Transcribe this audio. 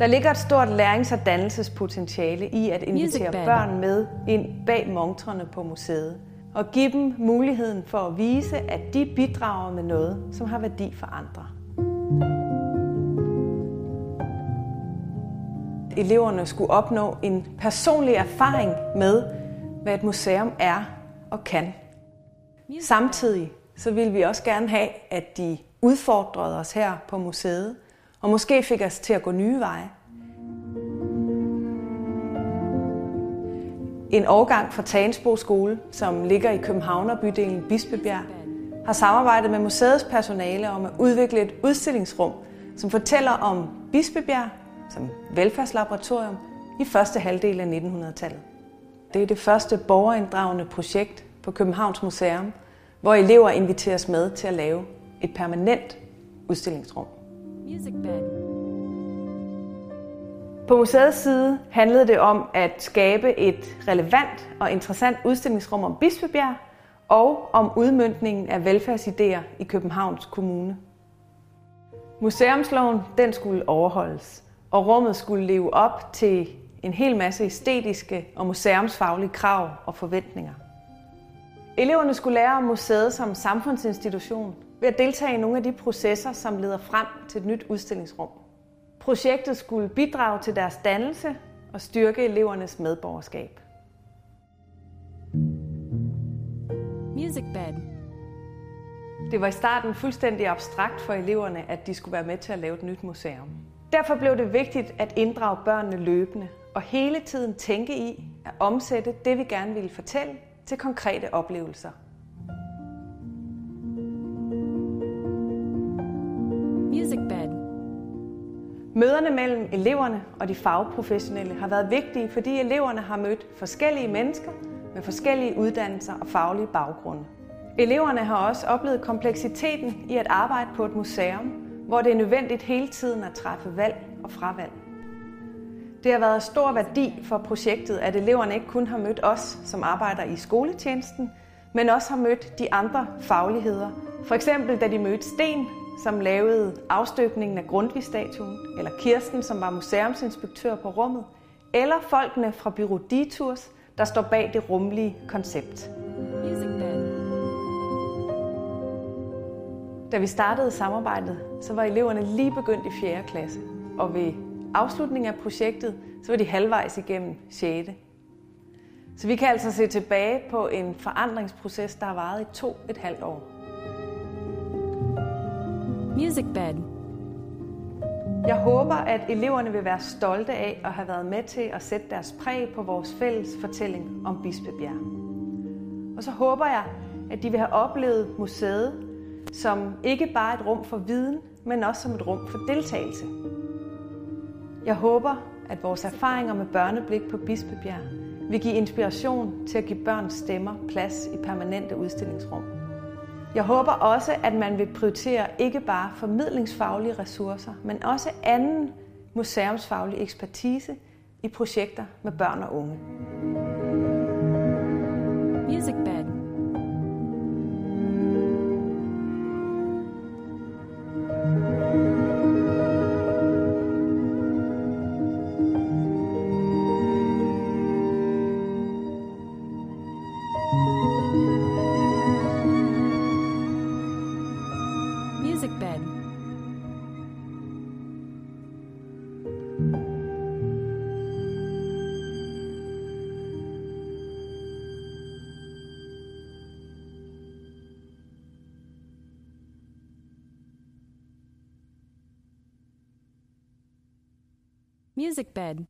Der ligger et stort lærings- og dannelsespotentiale i at invitere børn med ind bag montrene på museet og give dem muligheden for at vise, at de bidrager med noget, som har værdi for andre. Eleverne skulle opnå en personlig erfaring med, hvad et museum er og kan. Samtidig så ville vi også gerne have, at de udfordrede os her på museet, og måske fik os til at gå nye veje. En årgang fra Tagensbo skole, som ligger i Københavnerbydelen Bispebjerg, har samarbejdet med museets personale om at udvikle et udstillingsrum, som fortæller om Bispebjerg som velfærdslaboratorium i første halvdel af 1900-tallet. Det er det første borgerinddragende projekt på Københavns Museum, hvor elever inviteres med til at lave et permanent udstillingsrum. Music bed. På museets side handlede det om at skabe et relevant og interessant udstillingsrum om Bispebjerg og om udmyndningen af velfærdsidéer i Københavns Kommune. Museumsloven den skulle overholdes, og rummet skulle leve op til en hel masse æstetiske og museumsfaglige krav og forventninger. Eleverne skulle lære om museet som samfundsinstitution ved at deltage i nogle af de processer, som leder frem til et nyt udstillingsrum. Projektet skulle bidrage til deres dannelse og styrke elevernes medborgerskab. Music bed. Det var i starten fuldstændig abstrakt for eleverne, at de skulle være med til at lave et nyt museum. Derfor blev det vigtigt at inddrage børnene løbende og hele tiden tænke i at omsætte det, vi gerne ville fortælle, til konkrete oplevelser. Møderne mellem eleverne og de fagprofessionelle har været vigtige, fordi eleverne har mødt forskellige mennesker med forskellige uddannelser og faglige baggrunde. Eleverne har også oplevet kompleksiteten i at arbejde på et museum, hvor det er nødvendigt hele tiden at træffe valg og fravalg. Det har været af stor værdi for projektet, at eleverne ikke kun har mødt os, som arbejder i skoletjenesten, men også har mødt de andre fagligheder. For eksempel da de mødte Sten, som lavede afstøbningen af Grundtvig-statuen, eller Kirsten, som var museumsinspektør på rummet, eller folkene fra Byrå Detours, der står bag det rumlige koncept. Da vi startede samarbejdet, så var eleverne lige begyndt i 4. klasse, og ved afslutningen af projektet, så var de halvvejs igennem 6. Så vi kan altså se tilbage på en forandringsproces, der har varet i to et halvt år. Music Bed. Jeg håber, at eleverne vil være stolte af at have været med til at sætte deres præg på vores fælles fortælling om Bispebjerg. Og så håber jeg, at de vil have oplevet museet som ikke bare et rum for viden, men også som et rum for deltagelse. Jeg håber, at vores erfaringer med børneblik på Bispebjerg vil give inspiration til at give børns stemmer plads i permanente udstillingsrum. Jeg håber også, at man vil prioritere ikke bare formidlingsfaglige ressourcer, men også anden museumsfaglig ekspertise i projekter med børn og unge. Music Bed Music bed.